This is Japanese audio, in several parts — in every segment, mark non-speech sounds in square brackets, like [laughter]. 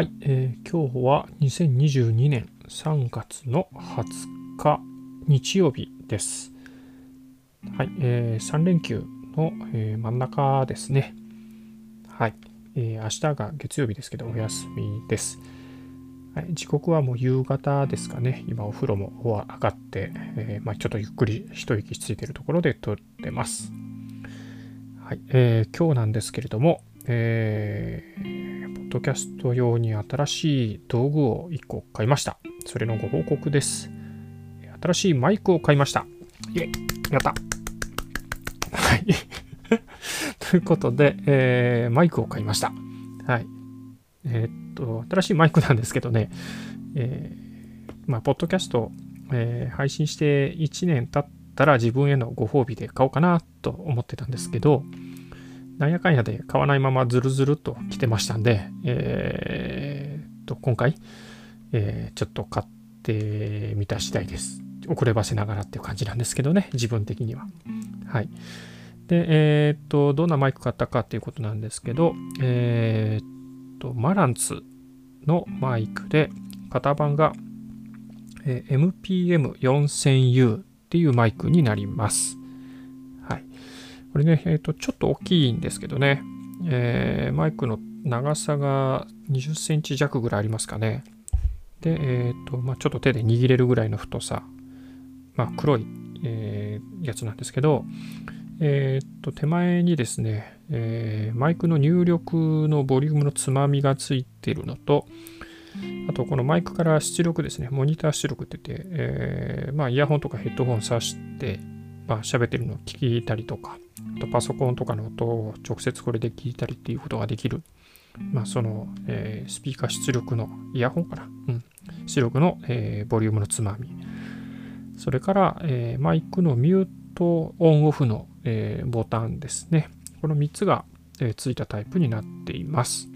はい、えー今日は2022年3月の20日日曜日です。はい、えー3連休の、えー真ん中ですね。はい、えー明日が月曜日ですけどお休みです。はい、時刻はもう夕方ですかね。今お風呂も上がって、えーまあ、ちょっとゆっくり一息ついてるところで撮ってます。はい、えー今日なんですけれども、えードキャスト用に新しい道具を1個買いました。それのご報告です。新しいマイクを買いました。イェイやったはい。[laughs] ということで、えーマイクを買いました。はい。えーっと、新しいマイクなんですけどね、えーまあ、ポッドキャスト、えー配信して1年経ったら自分へのご褒美で買おうかなと思ってたんですけど、なんやかんやで買わないままズルズルと来てましたんで、えーっと、今回、えーちょっと買ってみた次第です。遅ればせながらっていう感じなんですけどね、自分的には。はい。で、えーっと、どんなマイク買ったかっていうことなんですけど、えーっと、マランツのマイクで、型番が、え MPM4000U っていうマイクになります。これね、えーと、ちょっと大きいんですけどね、えーマイクの長さが20センチ弱ぐらいありますかね。で、えーと、まあ、ちょっと手で握れるぐらいの太さ、まあ、黒い、えーやつなんですけど、えーと、手前にですね、えマイクの入力のボリュームのつまみがついてるのと、あと、このマイクから出力ですね、モニター出力って言って、えまあ、イヤホンとかヘッドホン挿して、まあ、喋ってるのを聞いたりとか、あとパソコンとかの音を直接これで聞いたりっていうことができる、まあ、その、えースピーカー出力のイヤホンかな、うん、出力の、えーボリュームのつまみ、それから、えーマイクのミュートオンオフの、えーボタンですね。この3つが、えーついたタイプになっています。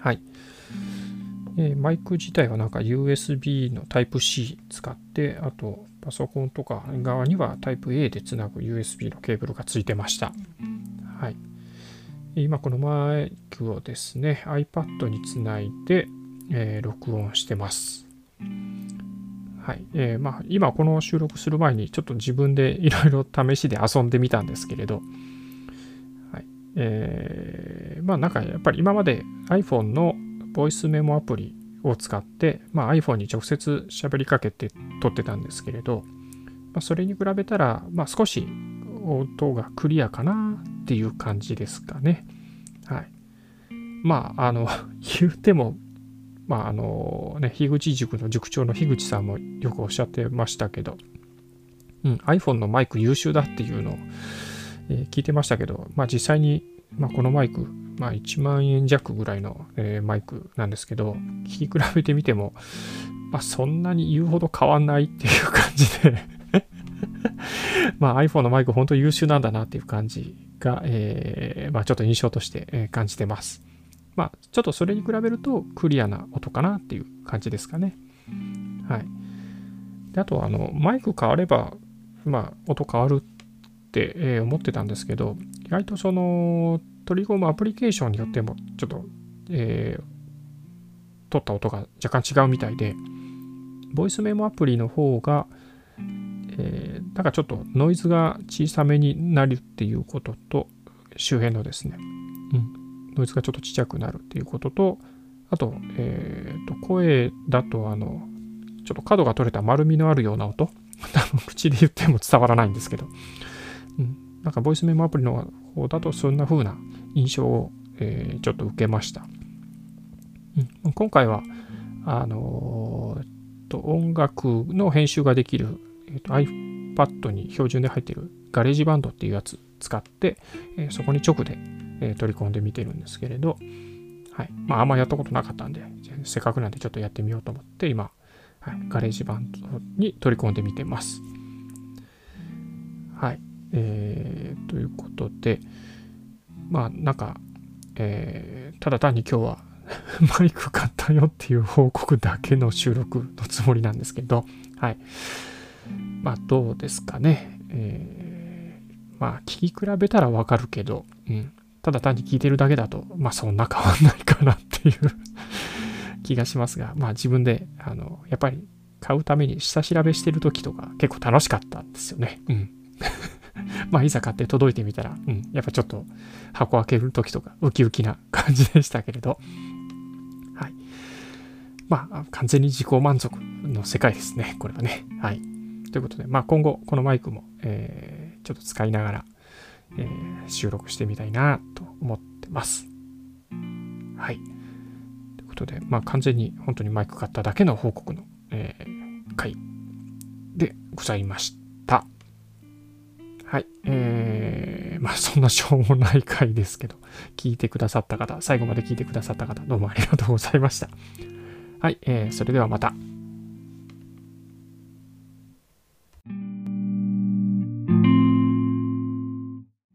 はい。えマイク自体はなんか USB のタイプ C 使って、あとパソコンとか側にはタイプ A でつなぐ USB のケーブルがついてました。はい。今このマイクをですね、iPad につないで、えー録音してます。はい。えーまあ、今この収録する前にちょっと自分でいろいろ試しで遊んでみたんですけれど、はい。えーまあなんかやっぱり今まで iPhone のボイスメモアプリを使って、まあ、iPhone に直接喋りかけて撮ってたんですけれど、まあ、それに比べたら、まあ、少し音がクリアかなっていう感じですかね。はい。まあ、あの、[laughs] 言うても、まあ、あのね、樋口塾の塾長の樋口さんもよくおっしゃってましたけど、うん、iPhone のマイク優秀だっていうのを、えー聞いてましたけど、まあ実際に、まあ、このマイク、まあ1万円弱ぐらいの、えーマイクなんですけど、聞き比べてみても、まあそんなに言うほど変わんないっていう感じで [laughs] まあ iPhone のマイク本当優秀なんだなっていう感じが、えーまあちょっと印象として、感じてます。まあちょっとそれに比べるとクリアな音かなっていう感じですかね。はい。であとあのマイク変われば、まあ音変わるって、えー思ってたんですけど、意外とその取り込むアプリケーションによってもちょっと、えー取った音が若干違うみたいで、ボイスメモアプリの方が、えーなんかちょっとノイズが小さめになるっていうことと、周辺のですね、うん、ノイズがちょっとちっちゃくなるっていうことと、あと、えーと声だと、あの、ちょっと角が取れた丸みのあるような音、[laughs] 口で言っても伝わらないんですけど、なんかボイスメモアプリの方だとそんな風な印象を、えーちょっと受けました。うん、今回は、あのーと音楽の編集ができる、えーと iPad に標準で入ってる GarageBand っていうやつ使って、えーそこに直で、えー取り込んでみてるんですけれど、はい。まあ、あんまやったことなかったんで、せっかくなんでちょっとやってみようと思って、今、はい、 GarageBand に取り込んでみてます。はい。えーということで、まあ、なんか、えーただ単に今日は [laughs] マイク買ったよっていう報告だけの収録のつもりなんですけど、はい。まあ、どうですかね。えーまあ、聞き比べたらわかるけど、うん。ただ単に聞いてるだけだと、まあ、そんな変わんないかなっていう [laughs] 気がしますが、まあ自分で、あの、やっぱり買うために下調べしてる時とか結構楽しかったんですよね。うん。まあいざ買って届いてみたら、うん、やっぱちょっと箱開ける時とかウキウキな感じでしたけれど、はい。まあ完全に自己満足の世界ですね、これはね。はい。ということで、まあ今後このマイクも、えー、ちょっと使いながら、えー、収録してみたいなと思ってます。はい。ということで、まあ完全に本当にマイク買っただけの報告の、えー、回でございました。はい。えー、まあそんなしょうもない回ですけど、聞いてくださった方、最後まで聞いてくださった方、どうもありがとうございました。はい。えー、それではまた。